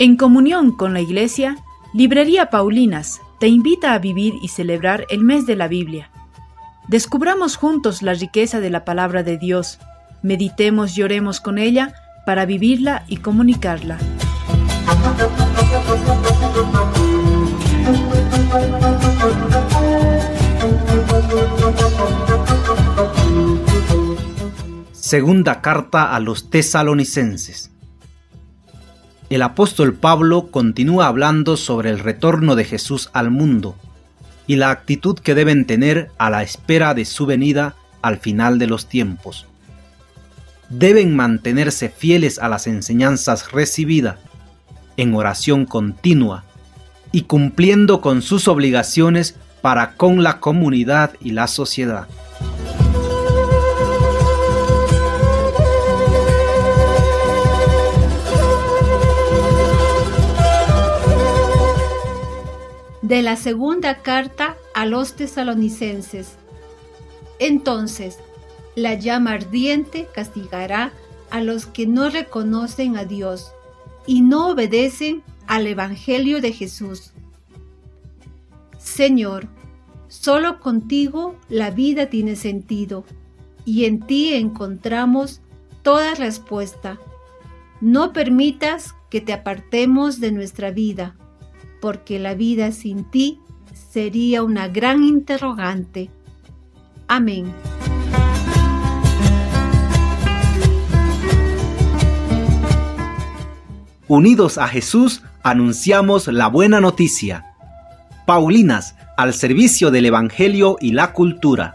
En comunión con la Iglesia, Librería Paulinas te invita a vivir y celebrar el mes de la Biblia. Descubramos juntos la riqueza de la palabra de Dios, meditemos y oremos con ella para vivirla y comunicarla. Segunda carta a los tesalonicenses. El apóstol Pablo continúa hablando sobre el retorno de Jesús al mundo y la actitud que deben tener a la espera de su venida al final de los tiempos. Deben mantenerse fieles a las enseñanzas recibidas, en oración continua y cumpliendo con sus obligaciones para con la comunidad y la sociedad. De la segunda carta a los tesalonicenses. Entonces, la llama ardiente castigará a los que no reconocen a Dios y no obedecen al Evangelio de Jesús. Señor, solo contigo la vida tiene sentido y en ti encontramos toda respuesta. No permitas que te apartemos de nuestra vida porque la vida sin ti sería una gran interrogante. Amén. Unidos a Jesús, anunciamos la buena noticia. Paulinas, al servicio del Evangelio y la cultura.